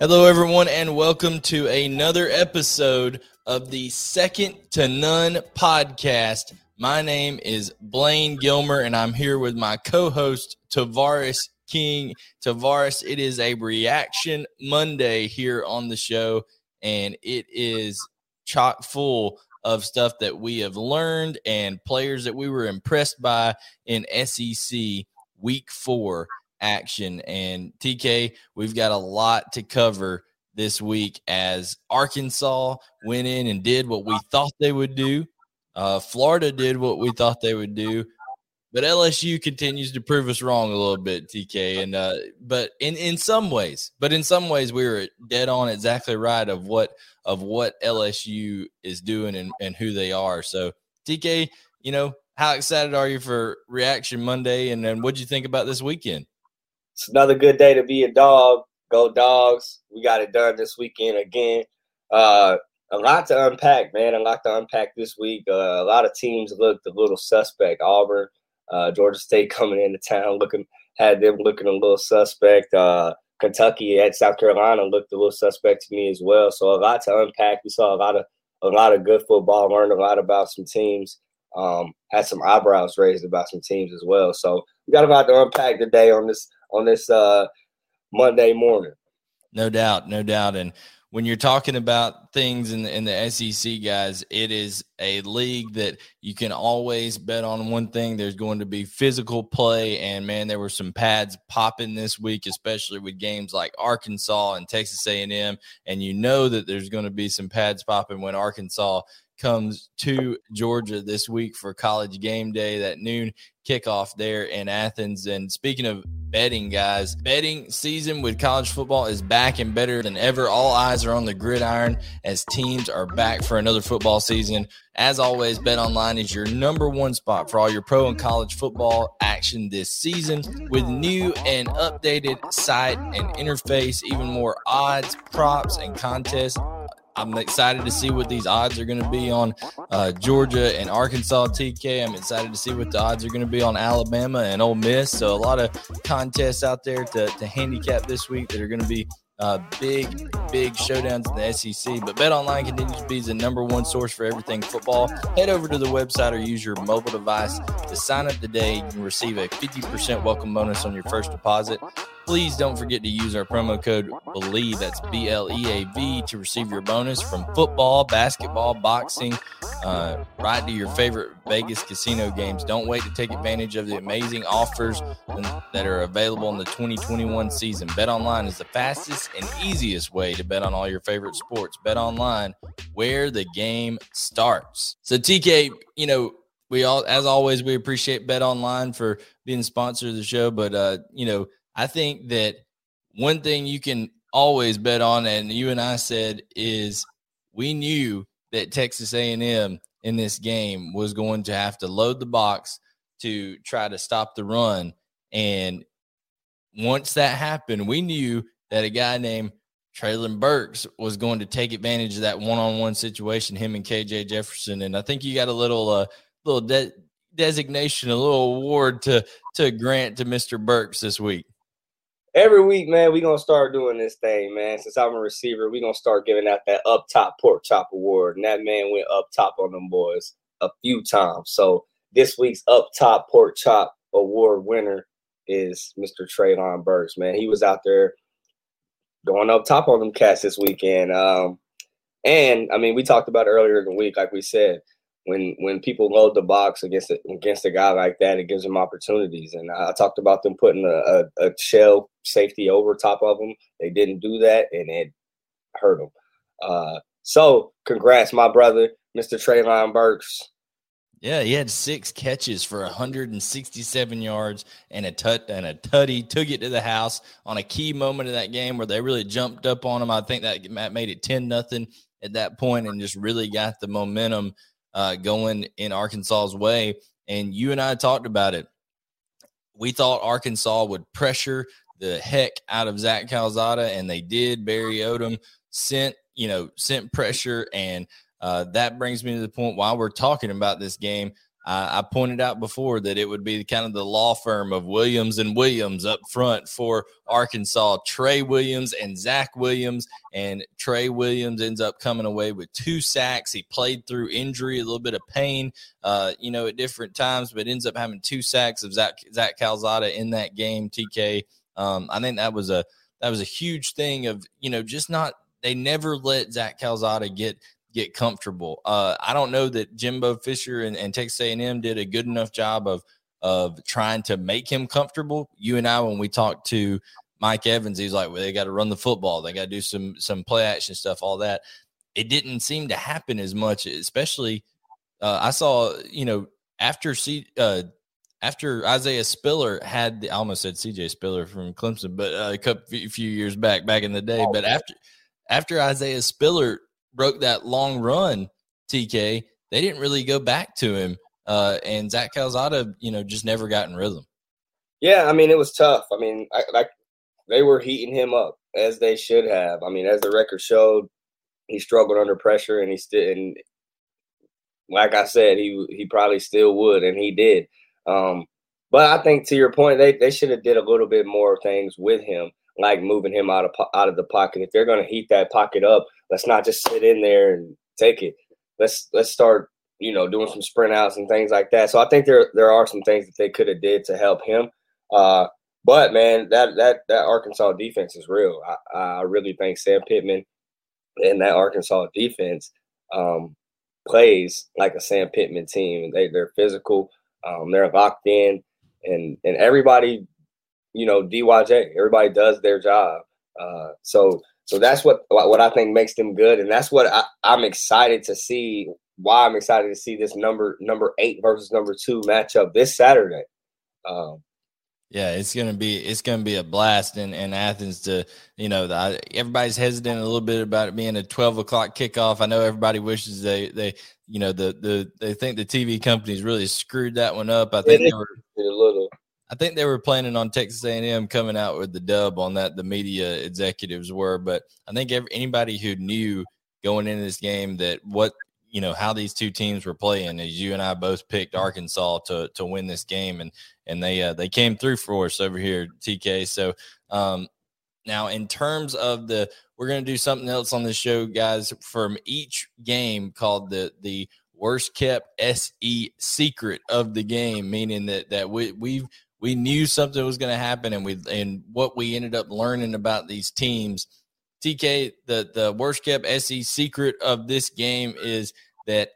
Hello, everyone, and welcome to another episode of the Second to None podcast. My name is Blaine Gilmer, and I'm here with my co host, Tavares King. Tavares, it is a reaction Monday here on the show, and it is chock full of stuff that we have learned and players that we were impressed by in SEC week four action. And TK, we've got a lot to cover this week as Arkansas went in and did what we thought they would do. Uh, Florida did what we thought they would do, but LSU continues to prove us wrong a little bit, TK. And uh, but in in some ways, but in some ways, we were dead on exactly right of what of what LSU is doing and, and who they are. So TK, you know, how excited are you for Reaction Monday? And then what'd you think about this weekend? It's another good day to be a dog. Go dogs. We got it done this weekend again. Uh, a lot to unpack, man. A lot to unpack this week. Uh, a lot of teams looked a little suspect. Auburn, uh, Georgia State coming into town looking had them looking a little suspect. Uh, Kentucky at South Carolina looked a little suspect to me as well. So a lot to unpack. We saw a lot of a lot of good football. Learned a lot about some teams. Um, had some eyebrows raised about some teams as well. So we got a lot to unpack today on this on this uh, Monday morning. No doubt, no doubt. And when you're talking about things in the, in the SEC, guys, it is a league that you can always bet on one thing. There's going to be physical play, and man, there were some pads popping this week, especially with games like Arkansas and Texas A&M. And you know that there's going to be some pads popping when Arkansas comes to Georgia this week for college game day, that noon kickoff there in Athens. And speaking of betting, guys, betting season with college football is back and better than ever. All eyes are on the gridiron as teams are back for another football season. As always, Bet Online is your number one spot for all your pro and college football action this season with new and updated site and interface, even more odds, props, and contests I'm excited to see what these odds are going to be on uh, Georgia and Arkansas TK. I'm excited to see what the odds are going to be on Alabama and Ole Miss. So a lot of contests out there to, to handicap this week that are going to be uh, big, big showdowns in the SEC. But Bet Online continues to be the number one source for everything football. Head over to the website or use your mobile device to sign up today. You can receive a 50% welcome bonus on your first deposit. Please don't forget to use our promo code BLEAV, that's B L E A V, to receive your bonus from football, basketball, boxing, uh, right to your favorite Vegas casino games. Don't wait to take advantage of the amazing offers that are available in the 2021 season. Bet online is the fastest and easiest way to bet on all your favorite sports. Bet online, where the game starts. So, TK, you know, we all, as always, we appreciate Bet Online for being sponsor of the show, but, uh, you know, I think that one thing you can always bet on, and you and I said, is we knew that Texas A&M in this game was going to have to load the box to try to stop the run. And once that happened, we knew that a guy named Treylon Burks was going to take advantage of that one-on-one situation, him and KJ Jefferson. And I think you got a little, uh, little de- designation, a little award to to grant to Mr. Burks this week every week, man, we gonna start doing this thing, man. Since I'm a receiver, we gonna start giving out that up top pork chop award, and that man went up top on them boys. a few times. So this week's up top pork chop award winner is Mr. Treylon Burks. Man, he was out there going up top on them cats this weekend. Um, and I mean, we talked about earlier in the week, like we said, when when people load the box against a, against a guy like that, it gives them opportunities. And I talked about them putting a, a, a shell safety over top of them. They didn't do that, and it hurt them. Uh, so, congrats, my brother, Mr. Treylon Burks. Yeah, he had six catches for 167 yards and a tut and a tutty. Took it to the house on a key moment of that game where they really jumped up on him. I think that made it 10 nothing at that point and just really got the momentum uh, going in Arkansas's way. And you and I talked about it. We thought Arkansas would pressure the heck out of Zach Calzada, and they did. Barry Odom sent you know sent pressure and uh, that brings me to the point while we're talking about this game. I pointed out before that it would be kind of the law firm of Williams and Williams up front for Arkansas, Trey Williams and Zach Williams. And Trey Williams ends up coming away with two sacks. He played through injury, a little bit of pain, uh, you know, at different times, but ends up having two sacks of Zach, Zach Calzada in that game. TK, um, I think that was a that was a huge thing of you know just not they never let Zach Calzada get get comfortable. Uh, I don't know that Jimbo Fisher and, and Texas A&M did a good enough job of of trying to make him comfortable. You and I, when we talked to Mike Evans, he's like, "Well, they got to run the football. They got to do some some play action stuff, all that." It didn't seem to happen as much, especially. Uh, I saw, you know, after C, uh, after Isaiah Spiller had, the, I almost said CJ Spiller from Clemson, but uh, a couple few years back, back in the day. But after after Isaiah Spiller broke that long run, TK, they didn't really go back to him. Uh, and Zach Calzada, you know, just never got in rhythm. Yeah, I mean, it was tough. I mean, I, like they were heating him up as they should have. I mean, as the record showed, he struggled under pressure, and he still, and like I said, he he probably still would, and he did. Um, but I think to your point, they they should have did a little bit more things with him like moving him out of out of the pocket. If they're going to heat that pocket up, let's not just sit in there and take it. Let's let's start, you know, doing some sprint outs and things like that. So I think there there are some things that they could have did to help him. Uh, but man, that that that Arkansas defense is real. I, I really think Sam Pittman and that Arkansas defense um, plays like a Sam Pittman team. They they're physical. Um, they're locked in, and and everybody you know, DYJ. Everybody does their job. Uh, so so that's what what I think makes them good, and that's what I, I'm excited to see. Why I'm excited to see this number number eight versus number two matchup this Saturday. Um, yeah, it's gonna be it's gonna be a blast in, in Athens. To you know, the, everybody's hesitant a little bit about it being a twelve o'clock kickoff. I know everybody wishes they they you know the the they think the TV companies really screwed that one up. I think they were a little. I think they were planning on Texas A&M coming out with the dub on that. The media executives were, but I think every, anybody who knew going into this game that what you know how these two teams were playing, is you and I both picked Arkansas to to win this game, and and they uh, they came through for us over here, TK. So um, now in terms of the, we're going to do something else on this show, guys, from each game called the the worst kept SE secret of the game, meaning that that we we've we knew something was going to happen, and we and what we ended up learning about these teams. TK, the the worst kept SE secret of this game is that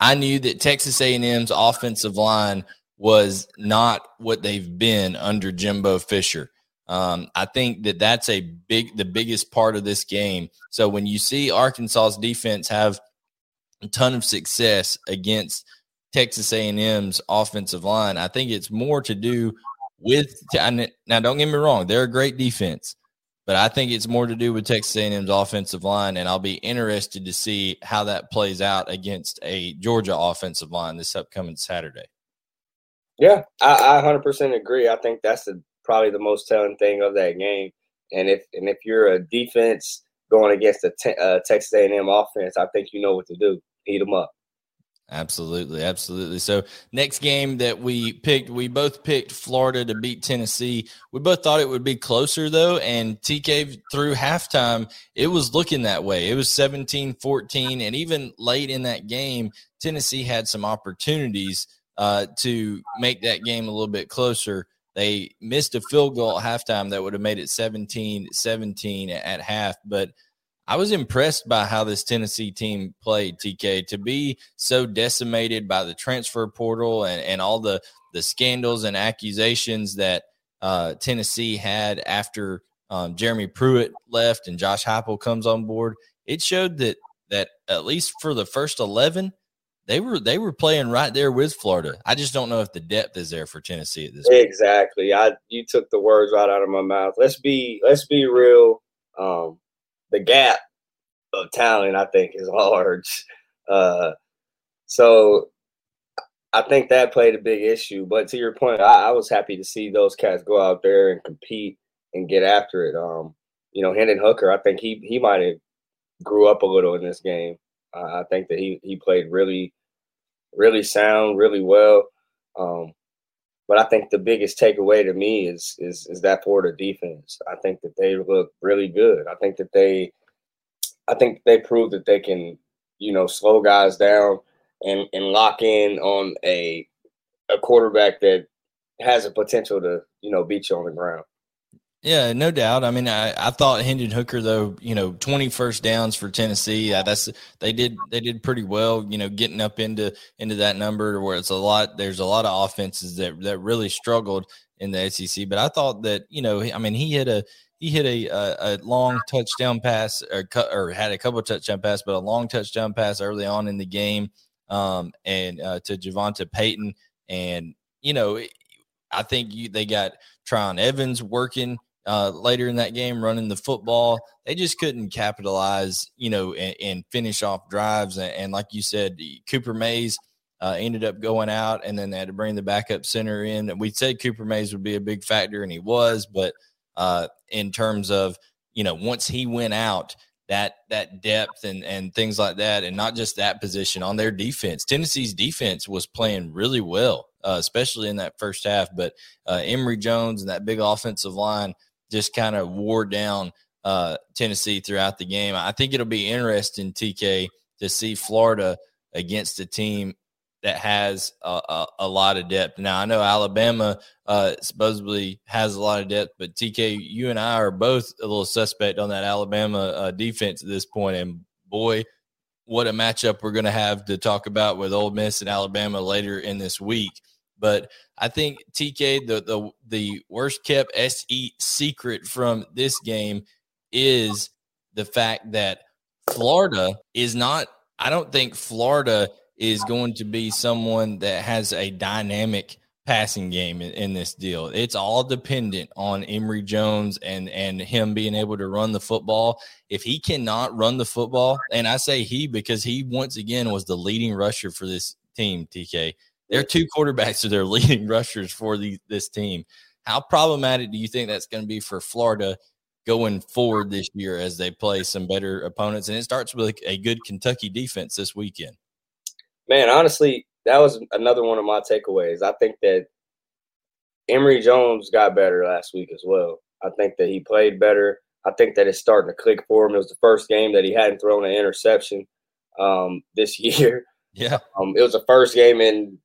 I knew that Texas A&M's offensive line was not what they've been under Jimbo Fisher. Um, I think that that's a big, the biggest part of this game. So when you see Arkansas's defense have a ton of success against Texas A&M's offensive line. I think it's more to do with now. Don't get me wrong; they're a great defense, but I think it's more to do with Texas A&M's offensive line, and I'll be interested to see how that plays out against a Georgia offensive line this upcoming Saturday. Yeah, I, I 100% agree. I think that's the, probably the most telling thing of that game. And if and if you're a defense going against a te- uh, Texas A&M offense, I think you know what to do. Heat them up. Absolutely, absolutely. So next game that we picked, we both picked Florida to beat Tennessee. We both thought it would be closer though, and TK through halftime, it was looking that way. It was 17-14 and even late in that game, Tennessee had some opportunities uh, to make that game a little bit closer. They missed a field goal at halftime that would have made it 17-17 at half, but I was impressed by how this Tennessee team played, TK, to be so decimated by the transfer portal and, and all the, the scandals and accusations that uh, Tennessee had after um, Jeremy Pruitt left and Josh Heupel comes on board. It showed that that at least for the first 11, they were they were playing right there with Florida. I just don't know if the depth is there for Tennessee at this point. Exactly. I you took the words right out of my mouth. Let's be let's be real. Um, the gap of talent, I think, is large. Uh, so I think that played a big issue. But to your point, I, I, was happy to see those cats go out there and compete and get after it. Um, you know, Hendon Hooker, I think he he might have grew up a little in this game. Uh, I think that he he played really, really sound, really well. Um, but I think the biggest takeaway to me is is is that Florida defense. I think that they look really good. I think that they I think they proved that they can, you know, slow guys down and and lock in on a a quarterback that has a potential to, you know, beat you on the ground. Yeah, no doubt. I mean, I, I thought Hendon Hooker though, you know, 20 first downs for Tennessee. That's they did they did pretty well, you know, getting up into into that number where it's a lot there's a lot of offenses that that really struggled in the SEC, but I thought that, you know, I mean, he hit a he hit a, a, a long touchdown pass or, or had a couple touchdown pass, but a long touchdown pass early on in the game, um, and uh, to Javonta Payton, and you know, I think you, they got Tiyon Evans working uh, later in that game, running the football. They just couldn't capitalize, you know, and, and finish off drives. And, and, like you said, Cooper Mays. Uh, ended up going out, and then they had to bring the backup center in. We said Cooper Mays would be a big factor, and he was, but uh, in terms of you know once he went out that that depth and and things like that and not just that position on their defense tennessee's defense was playing really well uh, especially in that first half but uh, emory jones and that big offensive line just kind of wore down uh, tennessee throughout the game i think it'll be interesting tk to see florida against a team that has a, a, a, lot of depth. Now I know Alabama uh, supposedly has a lot of depth, but TK, you and I are both a little suspect on that Alabama uh, defense at this point. And boy, what a matchup we're going to have to talk about with Ole Miss and Alabama later in this week. But I think TK, the the the worst kept SE secret from this game is the fact that Florida is not. I don't think Florida is going to be someone that has a dynamic passing game in, in, this deal. It's all dependent on Emory Jones and and him being able to run the football. If he cannot run the football, and I say he because he once again was the leading rusher for this team, TK. There are two quarterbacks are leading rushers for the, this team. How problematic do you think that's going to be for Florida going forward this year as they play some better opponents? And it starts with a good Kentucky defense this weekend man, honestly, that was another one of my takeaways. I think that Emory Jones got better last week as well. I think that he played better. I think that it's starting to click for him. It was the first game that he hadn't thrown an interception um, this year. Yeah. Um, it was the first game in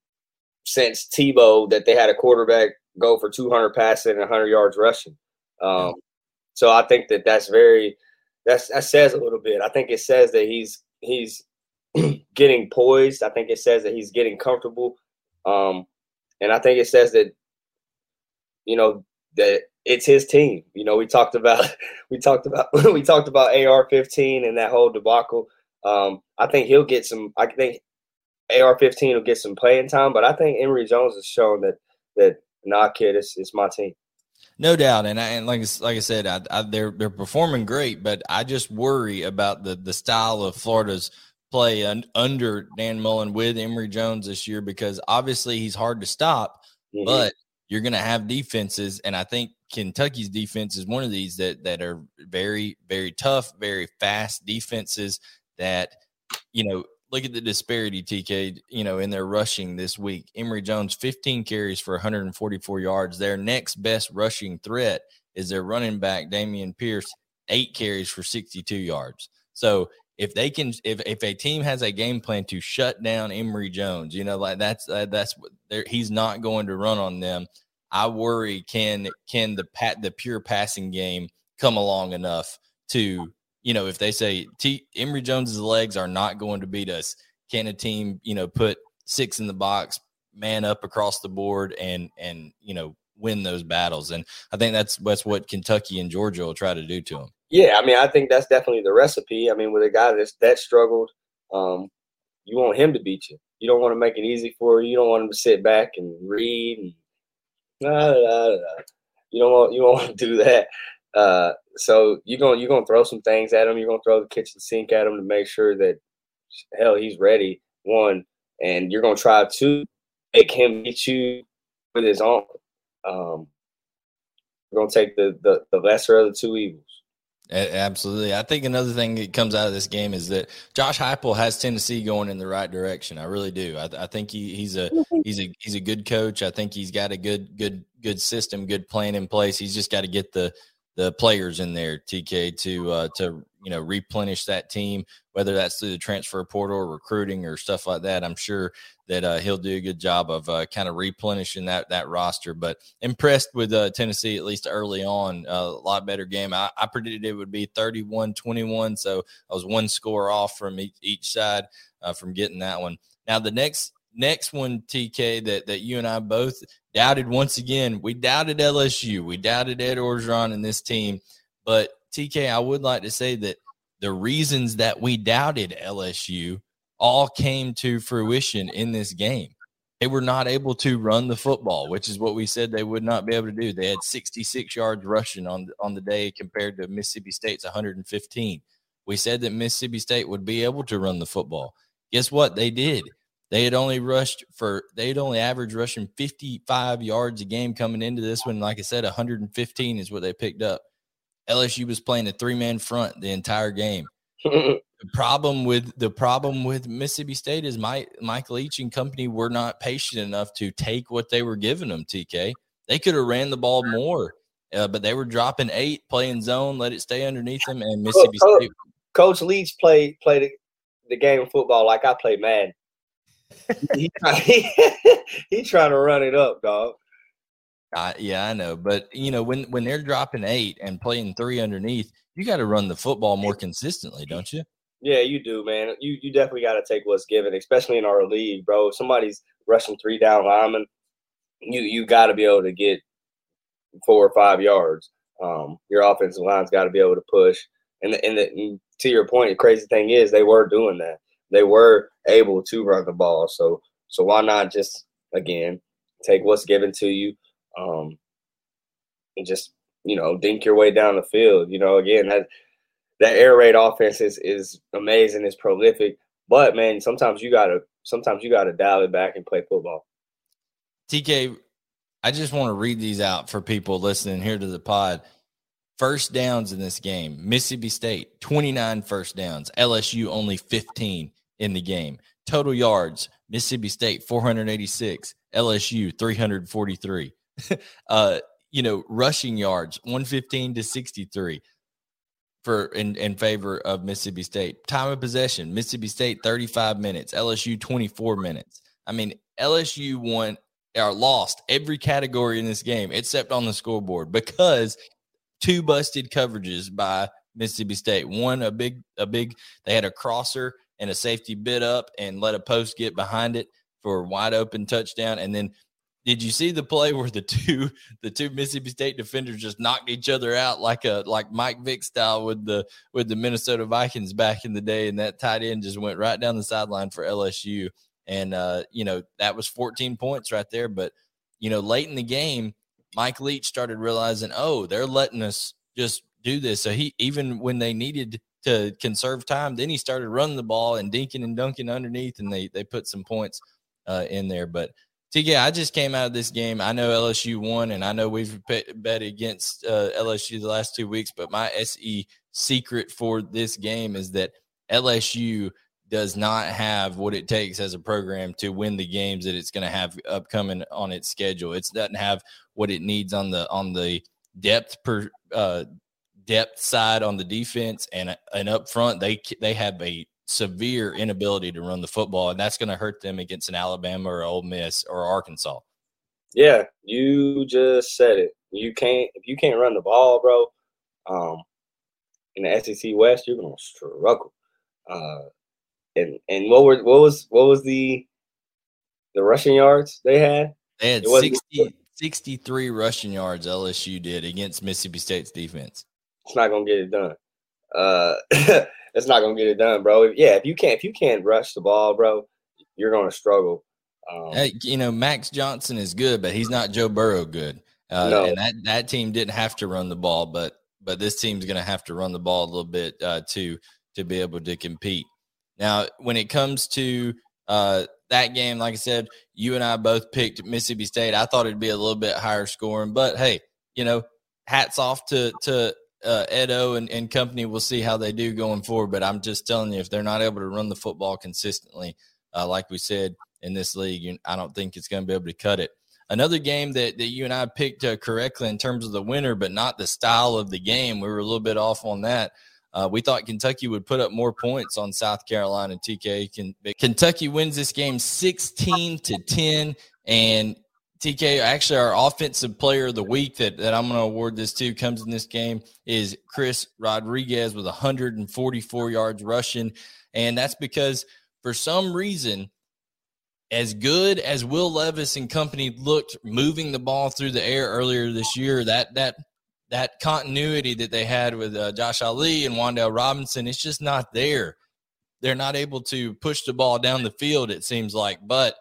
since Tebow that they had a quarterback go for 200 passing and 100 yards rushing. Um. So I think that that's very that's that says a little bit. I think it says that he's he's getting poised. I think it says that he's getting comfortable. Um, and I think it says that, you know, that it's his team. You know, we talked about we talked about we talked about AR-15 and that whole debacle. Um, I think he'll get some. I think AR-15 will get some playing time, but I think Emory Jones has shown that that nah, kid, it's it's my team. No doubt, and I, and like like I said, I, I, they're they're performing great, but I just worry about the the style of Florida's play un- under Dan Mullen with Emory Jones this year because obviously he's hard to stop, mm-hmm. but you're going to have defenses, and I think Kentucky's defense is one of these that that are very very tough, very fast defenses that you know look at the disparity, TK. You know, in their rushing this week, Emory Jones 15 carries for 144 yards. Their next best rushing threat is their running back Dameon Pierce, eight carries for 62 yards. So if they can, if if a team has a game plan to shut down Emory Jones, you know, like that's uh, that's he's not going to run on them. I worry can can the pat the pure passing game come along enough to you know if they say T, Emory Jones's legs are not going to beat us, can a team you know put six in the box, man up across the board, and and you know win those battles? And I think that's that's what Kentucky and Georgia will try to do to them. Yeah, I mean, I think that's definitely the recipe. I mean, with a guy that's that struggled, um, you want him to beat you. You don't want to make it easy for you. You don't want him to sit back and read and nah, nah, nah. you don't want you don't want to do that. Uh, so you're gonna you're gonna throw some things at him. You're gonna throw the kitchen sink at him to make sure that hell he's ready. One, and you're gonna try to make him beat you with his own. Um, we're gonna take the, the the lesser of the two evils. Absolutely. I think another thing that comes out of this game is that Josh Heupel has Tennessee going in the right direction. I really do. I, I, think he, he's a he's a he's a good coach. I think he's got a good good good system, good plan in place. He's just got to get the the players in there, TK, to uh, to you know replenish that team, whether that's through the transfer portal or recruiting or stuff like that. I'm sure that uh, he'll do a good job of uh, kind of replenishing that that roster. But impressed with uh, Tennessee at least early on. a lot better game. I, I, predicted it would be 31-21, so I was one score off from each, each side uh, from getting that one. Now the next next one, TK, that that you and I both doubted once again. We doubted LSU. We doubted Ed Orgeron and this team. But TK, I would like to say that the reasons that we doubted LSU all came to fruition in this game. They were not able to run the football, which is what we said they would not be able to do. They had 66 yards rushing on on the day compared to Mississippi State's 115. We said that Mississippi State would be able to run the football. Guess what? They did. They had only rushed for they had only averaged rushing 55 yards a game coming into this one. Like I said, 115 is what they picked up. LSU was playing a three man front the entire game. the problem with the problem with Mississippi State is Mike Mike Leach and company were not patient enough to take what they were giving them. TK, they could have ran the ball more, uh, but they were dropping eight, playing zone, let it stay underneath them, and Mississippi Coach, State. Coach Leach played played the game of football like I play Madden he, he, trying to run it up, dog. Uh, yeah, I know, but you know when when they're dropping eight and playing three underneath, you got to run the football more consistently, don't you? Yeah, you do, man. You you definitely got to take what's given, especially in our league, bro. If somebody's rushing three down linemen, you you got to be able to get four or five yards. Um, your offensive line's got to be able to push. And the, and, the, and to your point, the crazy thing is they were doing that they were able to run the ball. So so why not just again take what's given to you, um, and just you know dink your way down the field. You know, again that that air raid offense is is amazing, it's prolific. But man, sometimes you gotta sometimes you gotta dial it back and play football. TK, I just want to read these out for people listening here to the pod. First downs in this game Mississippi State, 29 first downs. LSU, only 15 in the game. Total yards Mississippi State, 486. LSU, 343. uh, you know, rushing yards, 115 to 63 for in, in favor of Mississippi State. Time of possession, Mississippi State 35 minutes, LSU 24 minutes. I mean, LSU won or lost every category in this game except on the scoreboard because two busted coverages by Mississippi State. One a big a big they had a crosser and a safety bit up and let a post get behind it for a wide open touchdown. And then did you see the play where the two the two Mississippi State defenders just knocked each other out like a like Mike Vick style with the with the Minnesota Vikings back in the day, and that tight end just went right down the sideline for LSU, and uh, you know that was 14 points right there. But you know late in the game, Mike Leach started realizing, oh, they're letting us just do this. So he even when they needed to conserve time, then he started running the ball and dinking and dunking underneath, and they they put some points uh, in there. But TK, I just came out of this game. I know LSU won, and I know we've bet against uh, LSU the last two weeks. But my SE secret for this game is that LSU does not have what it takes as a program to win the games that it's going to have upcoming on its schedule. It doesn't have what it needs on the on the depth per uh, depth side on the defense and and up front they they have a severe inability to run the football and that's going to hurt them against an Alabama or Ole Miss or Arkansas. Yeah, you just said it. You can't if you can't run the ball, bro. Um, in the SEC West, you're gonna struggle. Uh, and and what were what was what was the the rushing yards they had? They had 60, 63 rushing yards LSU did against Mississippi State's defense. It's not gonna get it done. Uh, it's not gonna get it done, bro. Yeah, if you can't if you can't rush the ball, bro, you're gonna struggle. Um, hey, you know, Max Johnson is good, but he's not Joe Burrow good. Uh, no. And that that team didn't have to run the ball, but but this team's going to have to run the ball a little bit uh, to to be able to compete. Now, when it comes to uh, that game, like I said, you and I both picked Mississippi State. I thought it'd be a little bit higher scoring, but hey, you know, hats off to to uh, Edo and, and company. We'll see how they do going forward. But I'm just telling you, if they're not able to run the football consistently, uh, like we said in this league, I don't think it's going to be able to cut it. Another game that, that you and I picked uh, correctly in terms of the winner, but not the style of the game. We were a little bit off on that. Uh, we thought Kentucky would put up more points on South Carolina. TK Kentucky wins this game 16 to 10. And TK, actually, our offensive player of the week that, that I'm going to award this to comes in this game is Chris Rodriguez with 144 yards rushing. And that's because for some reason, as good as Will Levis and company looked moving the ball through the air earlier this year, that that that continuity that they had with uh, Josh Ali and Wan'Dale Robinson, it's just not there. They're not able to push the ball down the field, it seems like. But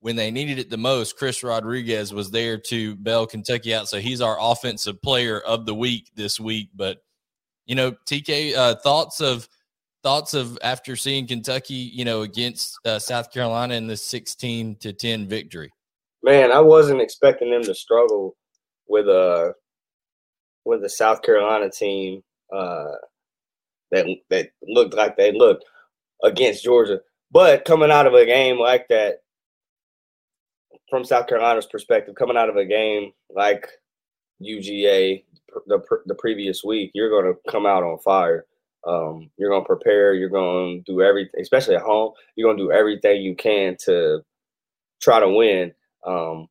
when they needed it the most, Chris Rodriguez was there to bail Kentucky out. So he's our offensive player of the week this week. But, you know, TK, uh, thoughts of – thoughts of after seeing Kentucky, you know, against uh, South Carolina in the 16 to 10 victory? Man, I wasn't expecting them to struggle with a with a South Carolina team uh, that that looked like they looked against Georgia. But coming out of a game like that, from South Carolina's perspective, coming out of a game like UGA the the previous week, you're going to come out on fire. Um, you're gonna prepare. You're gonna do everything, especially at home. You're gonna do everything you can to try to win. Um,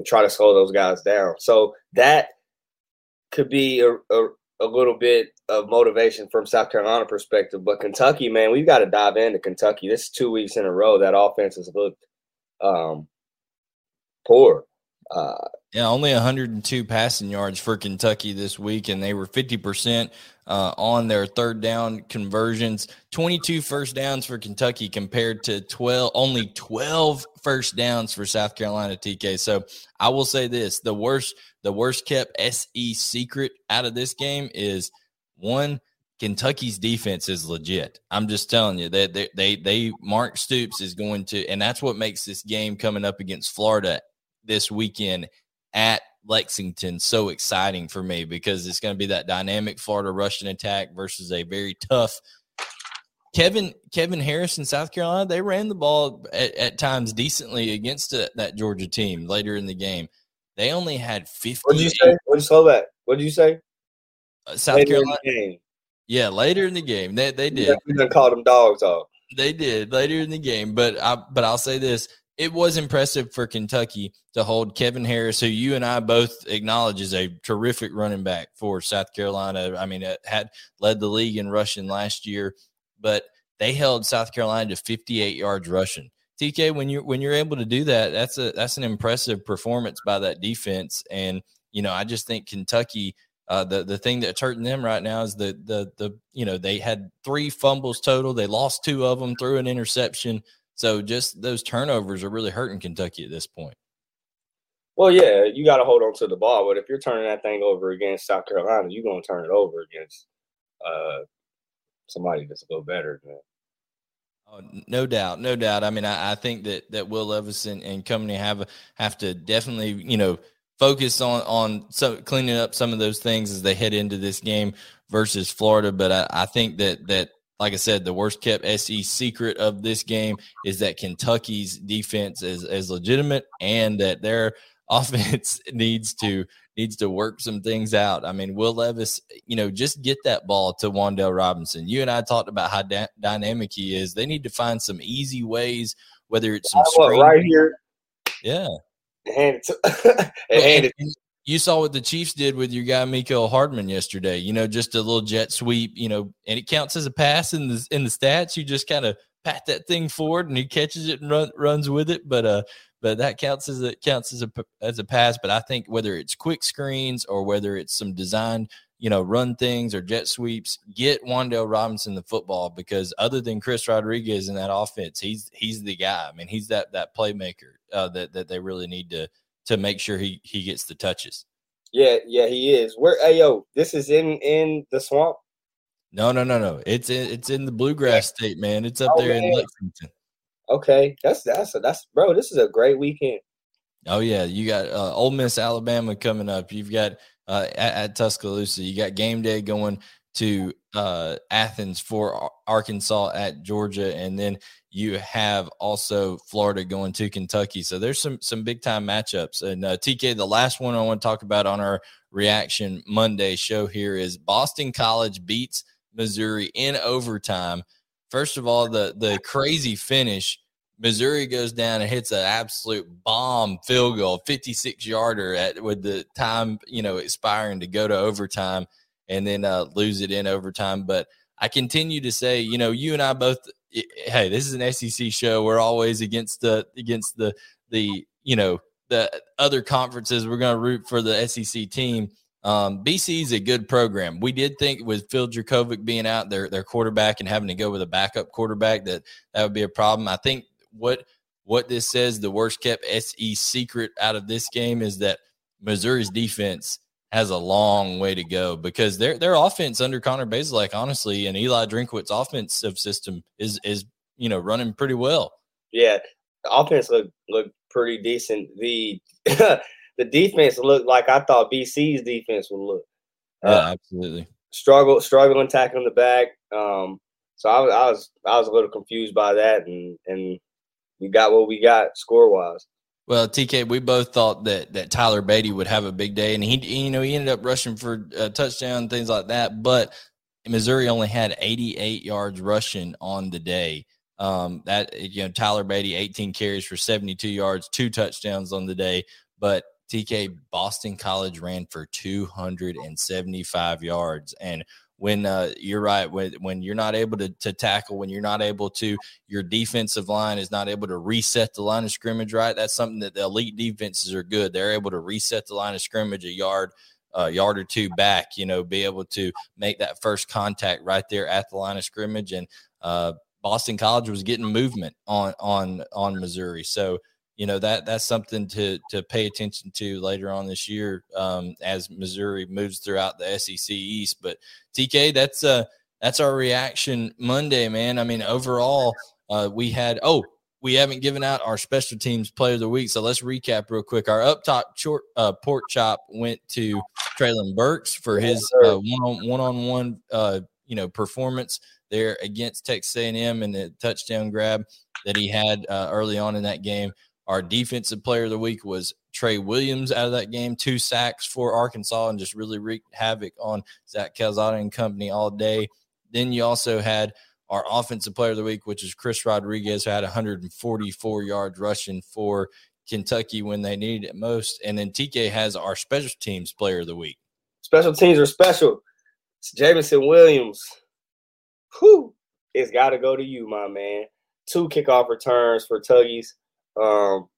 and try to slow those guys down. So that could be a, a, a little bit of motivation from South Carolina perspective. But Kentucky, man, we've got to dive into Kentucky. This is two weeks in a row that offense has looked um, poor. Uh, yeah, only 102 passing yards for Kentucky this week, and they were 50% uh, on their third down conversions. 22 first downs for Kentucky compared to 12, only 12 first downs for South Carolina TK. So I will say this: the worst, the worst kept SE secret out of this game is one. Kentucky's defense is legit. I'm just telling you that they, they, they, Mark Stoops is going to, and that's what makes this game coming up against Florida this weekend at Lexington so exciting for me because it's going to be that dynamic Florida rushing attack versus a very tough Kevin Kevin Harris in South Carolina. They ran the ball at, at times decently against a, that Georgia team later in the game. They only had 50. What did you say? What did you say that? What did you say? Uh, South later Carolina. Yeah, later in the game, they they did. We didn't call them dogs off. They did later in the game, but I but I'll say this: it was impressive for Kentucky to hold Kevin Harris, who you and I both acknowledge is a terrific running back for South Carolina. I mean, it had led the league in rushing last year, but they held South Carolina to 58 yards rushing. TK, when you're when you're able to do that, that's a that's an impressive performance by that defense. And you know, I just think Kentucky. Uh, the the thing that's hurting them right now is the the the you know they had three fumbles total. They lost two of them through an interception. So just those turnovers are really hurting Kentucky at this point. Well, yeah, you got to hold on to the ball, but if you're turning that thing over against South Carolina, you're going to turn it over against uh, somebody that's a little better than. Oh, no doubt, no doubt. I mean, I, I, think that that Will Levis and, and company have have to definitely, you know, focus on on some cleaning up some of those things as they head into this game versus Florida. But I, I think that that like I said, the worst kept SE secret of this game is that Kentucky's defense is, is legitimate and that their offense needs to needs to work some things out. I mean, Will Levis, you know, just get that ball to Wan'Dale Robinson. You and I talked about how da- dynamic he is. They need to find some easy ways, whether it's some screen- right here. Yeah. Hand it to, and, and, you saw what the Chiefs did with your guy Mecole Hardman yesterday. You know, just a little jet sweep. You know, and it counts as a pass in the in the stats. You just kind of pat that thing forward, and he catches it and run, runs with it. But uh, but that counts as a counts as a as a pass. But I think whether it's quick screens or whether it's some designed, you know, run things or jet sweeps, get Wan'Dale Robinson the football because other than Chris Rodriguez in that offense, he's he's the guy. I mean, he's that that playmaker uh, that that they really need to to make sure he he gets the touches. Yeah, yeah, he is. Where hey yo, this is in in the swamp. No, no, no, no. It's in it's in the bluegrass state, man. It's up oh, there man. in Lexington. Okay, that's that's that's bro. This is a great weekend. Oh yeah, you got uh, Ole Miss, Alabama coming up. You've got uh, at, at Tuscaloosa. You got game day going to uh, Athens for Arkansas at Georgia, and then you have also Florida going to Kentucky. So there's some some big time matchups. And uh, TK, the last one I want to talk about on our reaction Monday show here is Boston College beats Missouri in overtime. First of all, the the crazy finish. Missouri goes down and hits an absolute bomb field goal, 56 yarder at with the time you know expiring to go to overtime and then uh, lose it in overtime. But I continue to say, you know, you and I both. Hey, this is an SEC show. We're always against the against the the you know the other conferences. We're going to root for the SEC team. Um, BC is a good program. We did think with Phil Jurkovec being out, their their quarterback, and having to go with a backup quarterback, that that would be a problem. I think what what this says, the worst kept SE secret out of this game is that Missouri's defense has a long way to go because their their offense under Connor Bazelak, honestly, and Eli Drinkwitz offensive system is is you know running pretty well. Yeah, the offense looked looked pretty decent. The the defense looked like I thought BC's defense would look. Yeah, uh, absolutely. Struggle struggling tackling the back. Um, so I was I was I was a little confused by that, and and we got what we got score wise. Well, TK, we both thought that that Tyler Badie would have a big day, and he, you know, he ended up rushing for a touchdown, things like that. But Missouri only had 88 yards rushing on the day. Um, that you know, Tyler Badie, 18 carries for 72 yards, two touchdowns on the day. But TK Boston College ran for 275 yards, and when uh, you're right when when you're not able to, to tackle when you're not able to your defensive line is not able to reset the line of scrimmage right that's something that the elite defenses are good they're able to reset the line of scrimmage a yard a yard or two back you know be able to make that first contact right there at the line of scrimmage and uh, Boston College was getting movement on on on Missouri so you know that that's something to to pay attention to later on this year um, as Missouri moves throughout the SEC East. But TK, that's uh that's our reaction Monday, man. I mean, overall, uh, we had oh we haven't given out our special teams player of the week, so let's recap real quick. Our up top short uh, pork chop went to Treylon Burks for his uh, one on one on one uh, you know performance there against Texas A&M and the touchdown grab that he had uh, early on in that game. Our defensive player of the week was Trey Williams out of that game, two sacks for Arkansas, and just really wreaked havoc on Zach Calzada and company all day. Then you also had our offensive player of the week, which is Chris Rodriguez, who had 144 yards rushing for Kentucky when they needed it most. And then TK has our special teams player of the week. Special teams are special. It's Jameson Williams. Whew. It's got to go to you, my man. Two kickoff returns for Tuggies um,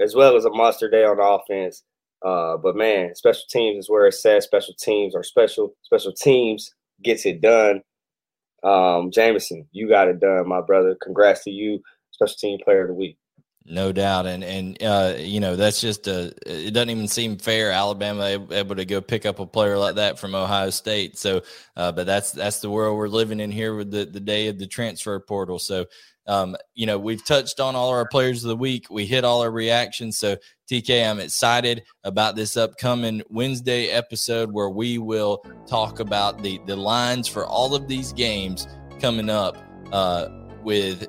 as well as a monster day on offense. Uh, but man, special teams is where it says special teams are special. Special teams gets it done. Um, Jameson, you got it done, my brother. Congrats to you, special team player of the week. No doubt, and and uh, you know that's just a. It doesn't even seem fair. Alabama able to go pick up a player like that from Ohio State. So, uh, but that's that's the world we're living in here with the the day of the transfer portal. So, um, you know, we've touched on all our players of the week. We hit all our reactions. So, TK, I'm excited about this upcoming Wednesday episode where we will talk about the the lines for all of these games coming up uh, with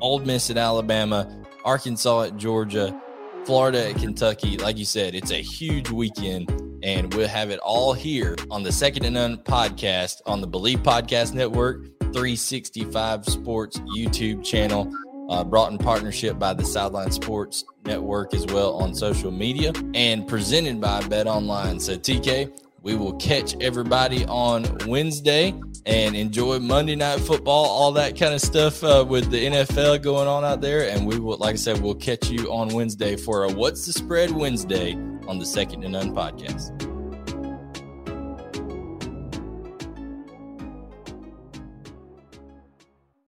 Ole Miss at Alabama, Arkansas at Georgia, Florida at Kentucky. Like you said, it's a huge weekend, and we'll have it all here on the Second and None podcast on the Bleav Podcast Network, 365 Sports YouTube channel. Uh, brought in partnership by the Sideline Sports Network as well on social media and presented by Bet Online. So, TK, we will catch everybody on Wednesday and enjoy Monday Night Football, all that kind of stuff uh, with the NFL going on out there. And we will, like I said, we'll catch you on Wednesday for a What's the Spread Wednesday on the Second and None podcast.